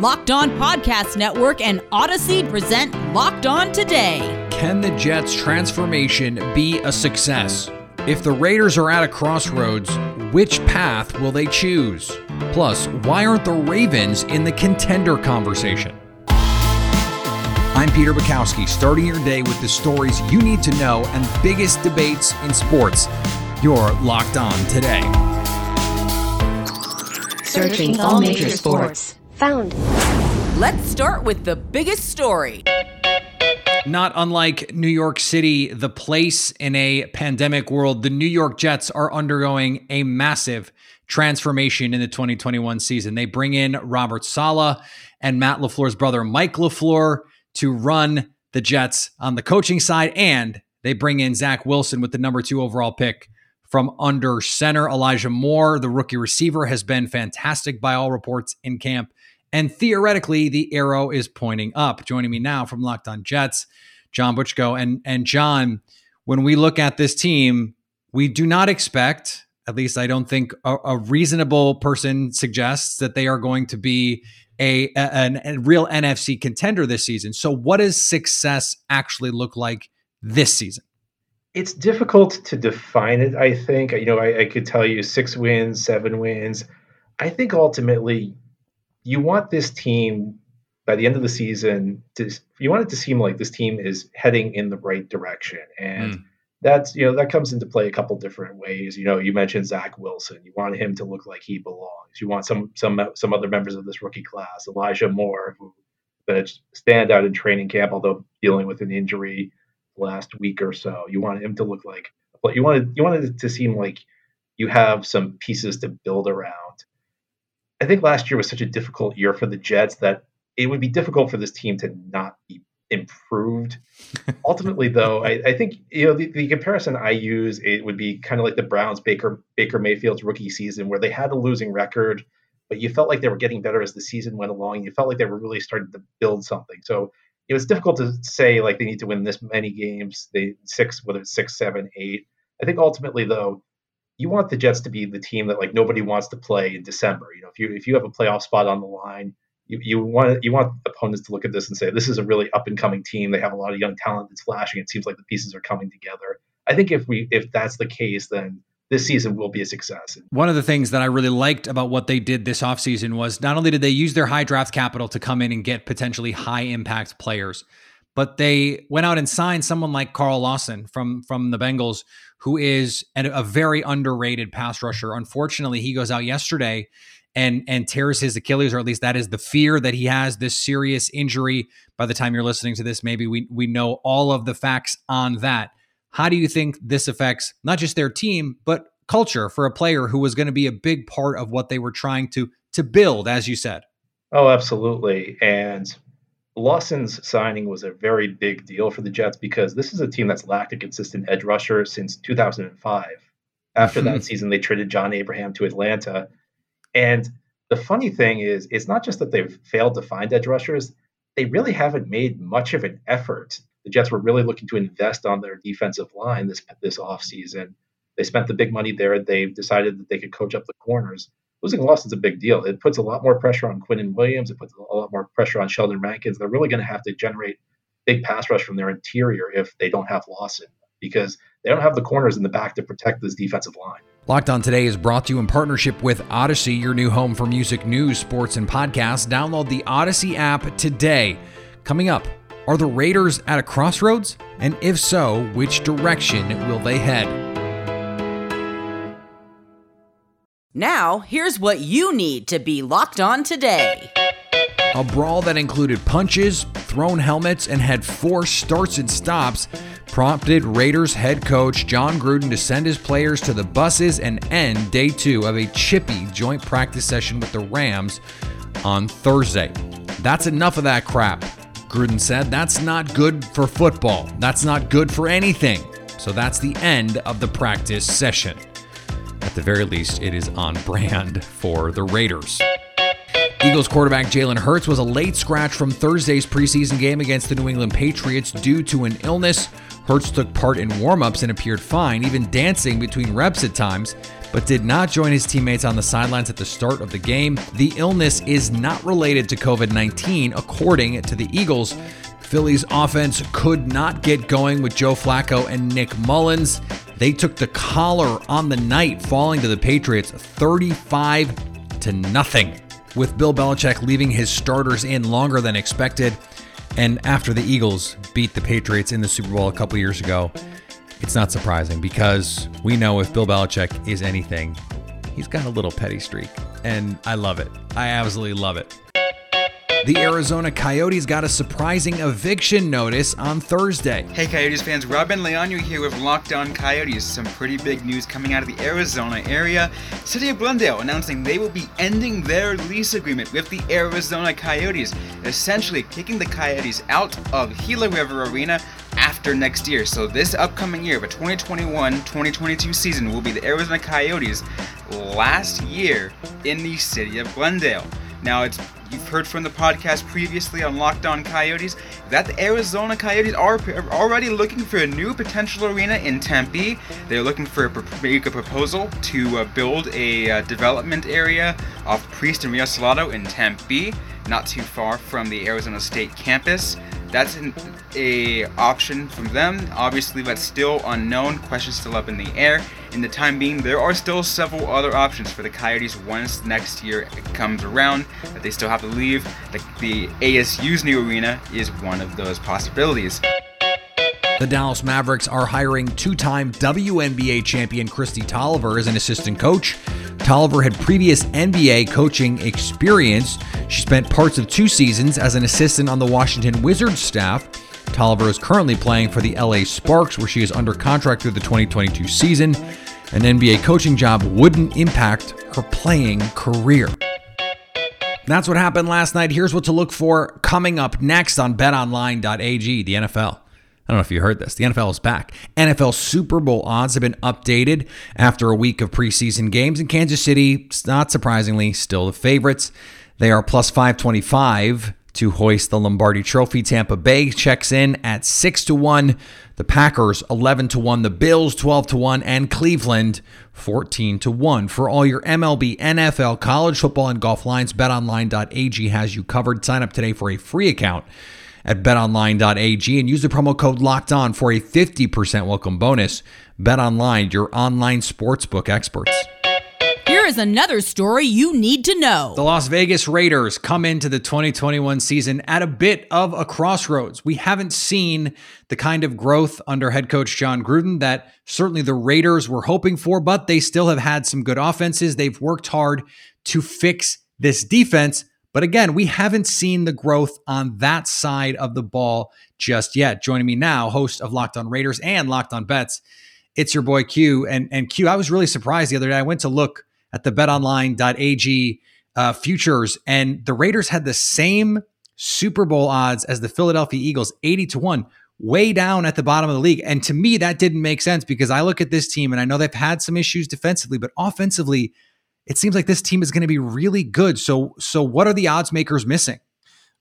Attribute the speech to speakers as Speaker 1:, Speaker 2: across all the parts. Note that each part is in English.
Speaker 1: Locked On Podcast Network and Odyssey present Locked On Today.
Speaker 2: Can the Jets' transformation be a success? If the Raiders are at a crossroads, which path will they choose? Plus, why aren't the Ravens in the contender conversation? I'm Peter Bukowski, starting your day with the stories you need to know and biggest debates in sports. You're locked on today.
Speaker 3: Searching all major sports.
Speaker 4: Found.
Speaker 1: Let's start with the biggest story.
Speaker 2: Not unlike New York City, the place in a pandemic world, the New York Jets are undergoing a massive transformation in the 2021 season. They bring in Robert Saleh and Matt LaFleur's brother, Mike LaFleur, to run the Jets on the coaching side, and they bring in Zach Wilson with the number two overall pick from under center. Elijah Moore, the rookie receiver, has been fantastic by all reports in camp. And theoretically, the arrow is pointing up. Joining me now from Locked On Jets, John Butchko. And, and John, when we look at this team, we do not expect, at least I don't think a, a reasonable person suggests that they are going to be a, a, a real NFC contender this season. So, what does success actually look like this season?
Speaker 5: It's difficult to define it. I think you know I, I could tell you six wins, seven wins. I think ultimately you want this team by the end of the season to you want it to seem like this team is heading in the right direction. And mm. that's you know that comes into play a couple different ways. You know you mentioned zach wilson. You want him to look like he belongs. You want some some some other members of this rookie class. Elijah moore who been a standout in training camp although dealing with an injury last week or so. You want him to look like but you wanted you wanted it to seem like you have some pieces to build around I think last year was such a difficult year for the Jets that it would be difficult for this team to not be improved. Ultimately, though, I, I, think you know the, the, comparison I use it would be kind of like the Browns Baker Baker Mayfield's rookie season, where they had a losing record, but you felt like they were getting better as the season went along. You felt like they were really starting to build something. So it was difficult to say like they need to win this many games, they six whether it's six, seven, eight. I think ultimately though, you want the Jets to be the team that like nobody wants to play in December. You know, if you if you have a playoff spot on the line, you, you want you want opponents to look at this and say this is a really up and coming team. They have a lot of young talent that's flashing. It seems like the pieces are coming together. I think if we if that's the case, then this season will be a success.
Speaker 2: One of the things that I really liked about what they did this offseason was not only did they use their high draft capital to come in and get potentially high impact players, but they went out and signed someone like Carl Lawson from from the Bengals who is a very underrated pass rusher. Unfortunately, he goes out yesterday and and tears his Achilles, or at least that is the fear that he has this serious injury. By the time you're listening to this, maybe we we know all of the facts on that. How do you think this affects not just their team, but culture for a player who was going to be a big part of what they were trying to to build, as you said?
Speaker 5: Oh, absolutely. And Lawson's signing was a very big deal for the Jets because this is a team that's lacked a consistent edge rusher since 2005. After that season, they traded John Abraham to Atlanta. And the funny thing is, it's not just that they've failed to find edge rushers, they really haven't made much of an effort. The Jets were really looking to invest on their defensive line this this offseason. They spent the big money there. They've decided that they could coach up the corners losing Lawson's a big deal. It puts a lot more pressure on Quinnen Williams. It puts a lot more pressure on Sheldon Rankins. They're really going to have to generate big pass rush from their interior if they don't have Lawson because they don't have the corners in the back to protect this defensive line.
Speaker 2: Locked On Today is brought to you in partnership with Odyssey, your new home for music news, sports, and podcasts. Download the Odyssey app today. Coming up, are the Raiders at a crossroads? And if so, which direction will they head?
Speaker 1: Now, here's what you need to be locked on today.
Speaker 2: A brawl that included punches, thrown helmets, and had four starts and stops prompted Raiders head coach Jon Gruden to send his players to the buses and end day two of a chippy joint practice session with the Rams on Thursday. That's enough of that crap. Gruden said that's not good for football. That's not good for anything. So that's the end of the practice session. At the very least, it is on brand for the Raiders. Eagles quarterback Jalen Hurts was a late scratch from Thursday's preseason game against the New England Patriots due to an illness. Hurts took part in warm-ups and appeared fine, even dancing between reps at times, but did not join his teammates on the sidelines at the start of the game. The illness is not related to COVID-19, according to the Eagles. Philly's offense could not get going with Joe Flacco and Nick Mullens. They took the collar on the night, falling to the Patriots 35 to nothing with Bill Belichick leaving his starters in longer than expected. And after the Eagles beat the Patriots in the Super Bowl a couple years ago, it's not surprising because we know if Bill Belichick is anything, he's got a little petty streak. And I love it. I absolutely love it. The Arizona Coyotes got a surprising eviction notice on Thursday.
Speaker 4: Hey Coyotes fans, Robin Leonu here with Locked On Coyotes. Some pretty big news coming out of the Arizona area. City of Glendale announcing they will be ending their lease agreement with the Arizona Coyotes, essentially kicking the Coyotes out of Gila River Arena after next year. So this upcoming year, the 2021-2022 season will be the Arizona Coyotes' last year in the city of Glendale. Now it's you've heard from the podcast previously on Locked On Coyotes that the Arizona Coyotes are already looking for a new potential arena in Tempe. They're looking for a, make a proposal to uh, build a uh, development area off Priest and Rio Salado in Tempe, not too far from the Arizona State campus that's an a option from them. Obviously, that's still unknown. Questions still up in the air. In the time being, there are still several other options for the Coyotes once next year comes around that they still have to leave. The, the ASU's new arena is one of those possibilities.
Speaker 2: The Dallas Mavericks are hiring two time WNBA champion Kristi Toliver as an assistant coach. Toliver had previous NBA coaching experience. She spent parts of two seasons as an assistant on the Washington Wizards staff. Toliver is currently playing for the LA Sparks, where she is under contract through the 2022 season. An NBA coaching job wouldn't impact her playing career. That's what happened last night. Here's what to look for coming up next on betonline.ag, the NFL. I don't know if you heard this. The NFL is back. NFL Super Bowl odds have been updated after a week of preseason games, and Kansas City, not surprisingly, still the favorites. They are plus 525 to hoist the Lombardi Trophy. Tampa Bay checks in at 6 to 1. The Packers 11 to 1, the Bills 12 to 1, and Cleveland 14 to 1. For all your MLB, NFL, college football, and golf lines, betonline.ag has you covered. Sign up today for a free account at betonline.ag and use the promo code locked on for a 50% welcome bonus. BetOnline, your online sportsbook experts.
Speaker 1: Here is another story you need to know.
Speaker 2: The Las Vegas Raiders come into the 2021 season at a bit of a crossroads. We haven't seen the kind of growth under head coach Jon Gruden that certainly the Raiders were hoping for, but they still have had some good offenses. They've worked hard to fix this defense. But again, we haven't seen the growth on that side of the ball just yet. Joining me now, host of Locked On Raiders and Locked On Bets, it's your boy Q. And, and Q, I was really surprised the other day. I went to look at the betonline.ag uh, futures, and the Raiders had the same Super Bowl odds as the Philadelphia Eagles, 80 to 1, way down at the bottom of the league. And to me, that didn't make sense because I look at this team and I know they've had some issues defensively, but offensively, it seems like this team is going to be really good. So, so what are the odds makers missing?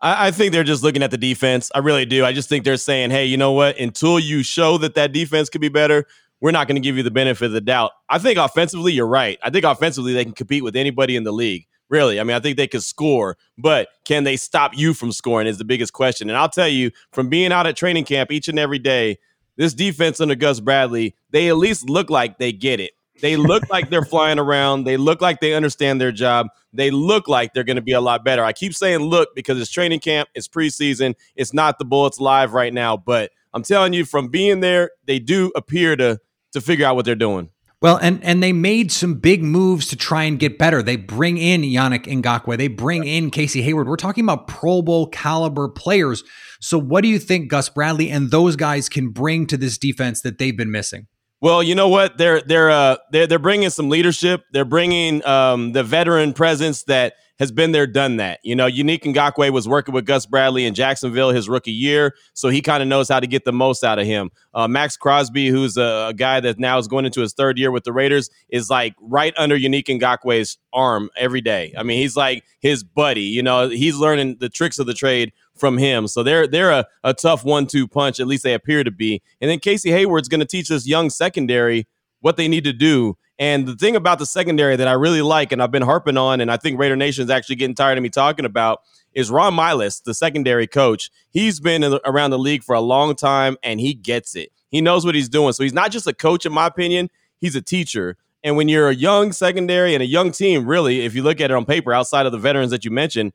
Speaker 6: I, I think they're just looking at the defense. I really do. I just think they're saying, hey, you know what? Until you show that that defense could be better, we're not going to give you the benefit of the doubt. I think offensively, you're right. I think offensively, they can compete with anybody in the league. Really. I mean, I think they could score, but can they stop you from scoring is the biggest question. And I'll tell you, from being out at training camp each and every day, this defense under Gus Bradley, they at least look like they get it. They look like they're flying around. They look like they understand their job. They look like they're going to be a lot better. I keep saying look because it's training camp, it's preseason, it's not the Bullets live right now. But I'm telling you, from being there, they do appear to to figure out what they're doing.
Speaker 2: Well, and and they made some big moves to try and get better. They bring in Yannick Ngakoue. They bring in Casey Hayward. We're talking about Pro Bowl caliber players. So, what do you think Gus Bradley and those guys can bring to this defense that they've been missing?
Speaker 6: Well, you know what? They're they're uh they're they're bringing some leadership. They're bringing um the veteran presence that has been there, done that. You know, Yannick Ngakoue was working with Gus Bradley in Jacksonville his rookie year, so he kind of knows how to get the most out of him. Uh, Maxx Crosby, who's a, a, guy that now is going into his third year with the Raiders, is like right under Yannick Ngakoue's arm every day. I mean, he's like his buddy. You know, he's learning the tricks of the trade from him. So they're they're a, a tough one-two punch. At least they appear to be. And then Casey Hayward's going to teach this young secondary what they need to do. And the thing about the secondary that I really like, and I've been harping on, and I think Raider Nation is actually getting tired of me talking about, is Ron Milus, the secondary coach. He's been around the league for a long time, and he gets it. He knows what he's doing. So he's not just a coach, in my opinion. He's a teacher. And when you're a young secondary and a young team, really, if you look at it on paper, outside of the veterans that you mentioned,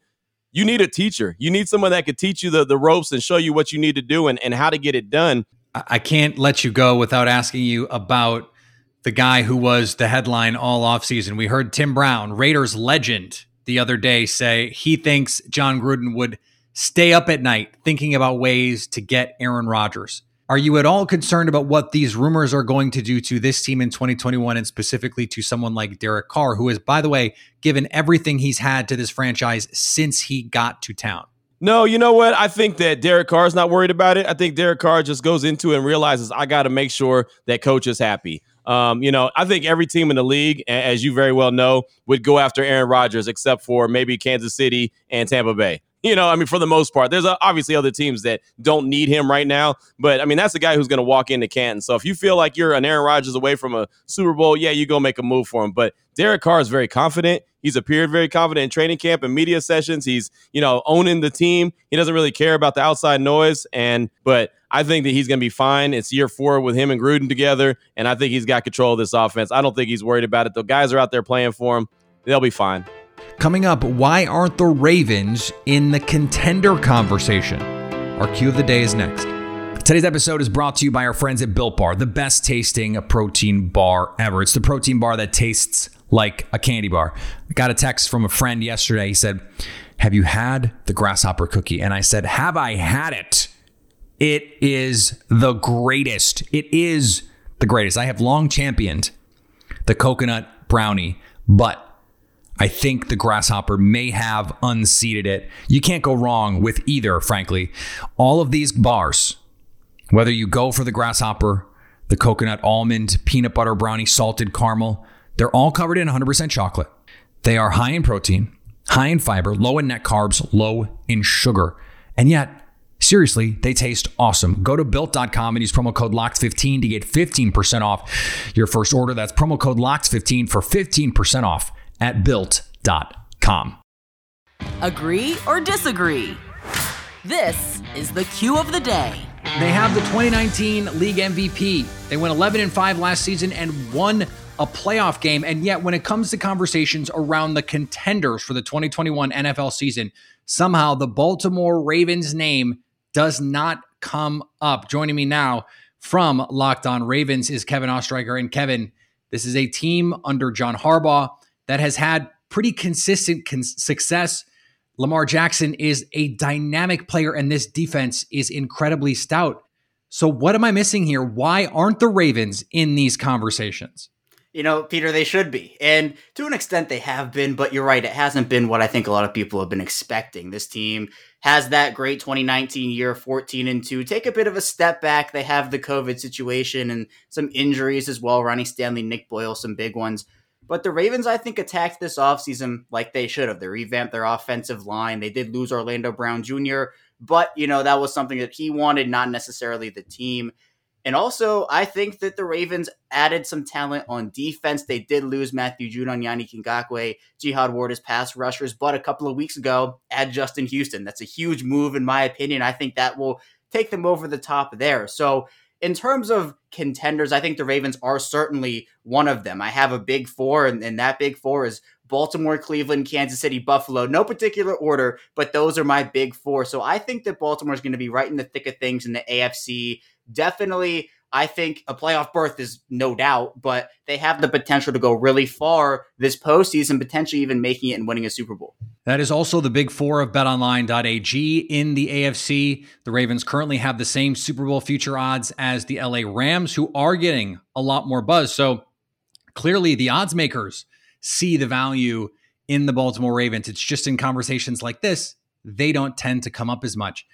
Speaker 6: you need a teacher. You need someone that could teach you the, the ropes and show you what you need to do and, and how to get it done.
Speaker 2: I can't let you go without asking you about the guy who was the headline all offseason. We heard Tim Brown, Raiders legend, the other day say he thinks Jon Gruden would stay up at night thinking about ways to get Aaron Rodgers. Are you at all concerned about what these rumors are going to do to this team in 2021 and specifically to someone like Derek Carr, who has, by the way, given everything he's had to this franchise since he got to town?
Speaker 6: No, you know what? I think that Derek Carr is not worried about it. I think Derek Carr just goes into it and realizes I got to make sure that coach is happy. Um, you know, I think every team in the league, as you very well know, would go after Aaron Rodgers except for maybe Kansas City and Tampa Bay. You know, I mean, for the most part, there's uh, obviously other teams that don't need him right now, but I mean, that's the guy who's going to walk into Canton. So if you feel like you're an Aaron Rodgers away from a Super Bowl, yeah, you go make a move for him. But Derek Carr is very confident. He's appeared very confident in training camp and media sessions. He's, you know, owning the team. He doesn't really care about the outside noise. And, but I think that he's going to be fine. It's year four with him and Gruden together. And I think he's got control of this offense. I don't think he's worried about it. The guys are out there playing for him. They'll be fine.
Speaker 2: Coming up, why aren't the Ravens in the contender conversation? Our cue of the day is next. Today's episode is brought to you by our friends at Built Bar, the best tasting protein bar ever. It's the protein bar that tastes like a candy bar. I got a text from a friend yesterday. He said, Have you had the grasshopper cookie? And I said, Have I had it? It is the greatest. It is the greatest. I have long championed the coconut brownie, but I think the Grasshopper may have unseated it. You can't go wrong with either, frankly. All of these bars, whether you go for the Grasshopper, the coconut almond, peanut butter brownie, salted caramel, they're all covered in 100% chocolate. They are high in protein, high in fiber, low in net carbs, low in sugar. And yet, seriously, they taste awesome. Go to built.com and use promo code LOCKED15 to get 15% off your first order. That's promo code LOCKED15 for 15% off at built.com.
Speaker 1: Agree or disagree? This is the cue of the day.
Speaker 2: They have the 2019 league MVP. They went 11 and 5 last season and won a playoff game. And yet, when it comes to conversations around the contenders for the 2021 NFL season, somehow the Baltimore Ravens name does not come up. Joining me now from Locked On Ravens is Kevin Oestreicher. And Kevin, this is a team under John Harbaugh that has had pretty consistent con- success. Lamar Jackson is a dynamic player, and this defense is incredibly stout. So, what am I missing here? Why aren't the Ravens in these conversations?
Speaker 7: You know, Peter, they should be. And to an extent, they have been, but you're right. It hasn't been what I think a lot of people have been expecting. This team has that great 2019 year, 14 and 2. Take a bit of a step back. They have the COVID situation and some injuries as well. Ronnie Stanley, Nick Boyle, some big ones. But the Ravens, I think, attacked this offseason like they should have. They revamped their offensive line. They did lose Orlando Brown Jr., but, you know, that was something that he wanted, not necessarily the team. And also, I think that the Ravens added some talent on defense. They did lose Matthew Judon, Yannick Ngakoue, Jihad Ward as pass rushers, but a couple of weeks ago, add Justin Houston. That's a huge move, in my opinion. I think that will take them over the top there. So in terms of contenders, I think the Ravens are certainly one of them. I have a big four, and, and that big four is Baltimore, Cleveland, Kansas City, Buffalo. No particular order, but those are my big four. So I think that Baltimore is going to be right in the thick of things in the AFC. Definitely I think a playoff berth is no doubt, but they have the potential to go really far this postseason, potentially even making it and winning a Super Bowl.
Speaker 2: That is also the big four of betonline.ag in the AFC. The Ravens currently have the same Super Bowl future odds as the LA Rams, who are getting a lot more buzz. So clearly, the odds makers see the value in the Baltimore Ravens. It's just in conversations like this, they don't tend to come up as much.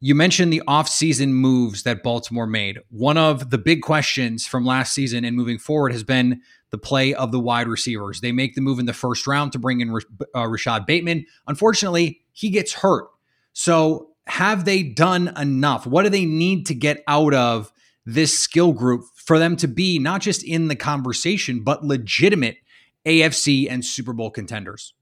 Speaker 2: You mentioned the offseason moves that Baltimore made. One of the big questions from last season and moving forward has been the play of the wide receivers. They make the move in the first round to bring in uh, Rashod Bateman. Unfortunately, he gets hurt. So, have they done enough? What do they need to get out of this skill group for them to be not just in the conversation, but legitimate AFC and Super Bowl contenders?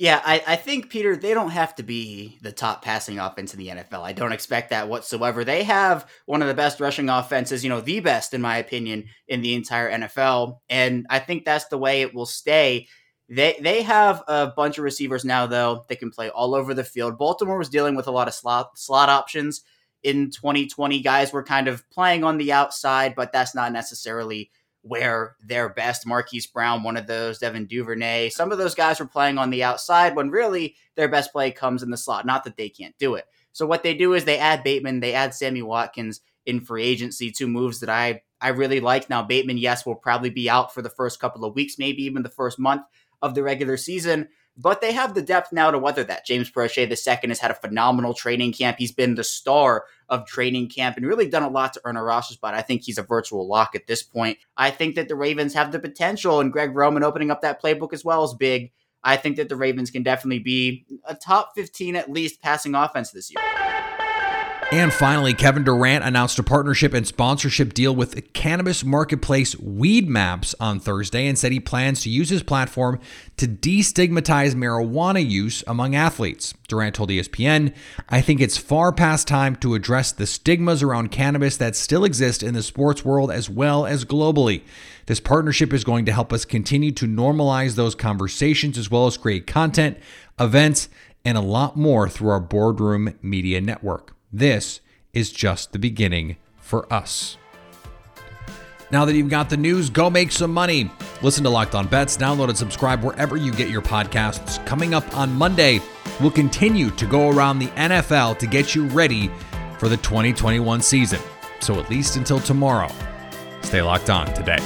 Speaker 7: Yeah, I, I think Peter, they don't have to be the top passing offense in the NFL. I don't expect that whatsoever. They have one of the best rushing offenses, you know, the best in my opinion in the entire NFL, and I think that's the way it will stay. They they have a bunch of receivers now though that can play all over the field. Baltimore was dealing with a lot of slot slot options in 2020. Guys were kind of playing on the outside, but that's not necessarily where their best Marquise Brown, one of those, Devin Duvernay, some of those guys were playing on the outside when really their best play comes in the slot. Not that they can't do it. So what they do is they add Bateman, they add Sammy Watkins in free agency, two moves that I I really like. Now Bateman, yes, will probably be out for the first couple of weeks, maybe even the first month of the regular season but they have the depth now to weather that. James Proche II has had a phenomenal training camp. He's been the star of training camp and really done a lot to earn a roster spot. I think he's a virtual lock at this point. I think that the Ravens have the potential, and Greg Roman opening up that playbook as well is big. I think that the Ravens can definitely be a top 15 at least passing offense this year.
Speaker 2: And finally, Kevin Durant announced a partnership and sponsorship deal with the cannabis marketplace Weedmaps on Thursday and said he plans to use his platform to destigmatize marijuana use among athletes. Durant told ESPN, I think it's far past time to address the stigmas around cannabis that still exist in the sports world as well as globally. This partnership is going to help us continue to normalize those conversations as well as create content, events, and a lot more through our Boardroom Media Network. This is just the beginning for us. Now that you've got the news, go make some money. Listen to Locked On Bets, download and subscribe wherever you get your podcasts. Coming up on Monday, we'll continue to go around the NFL to get you ready for the 2021 season. So at least until tomorrow, stay locked on today.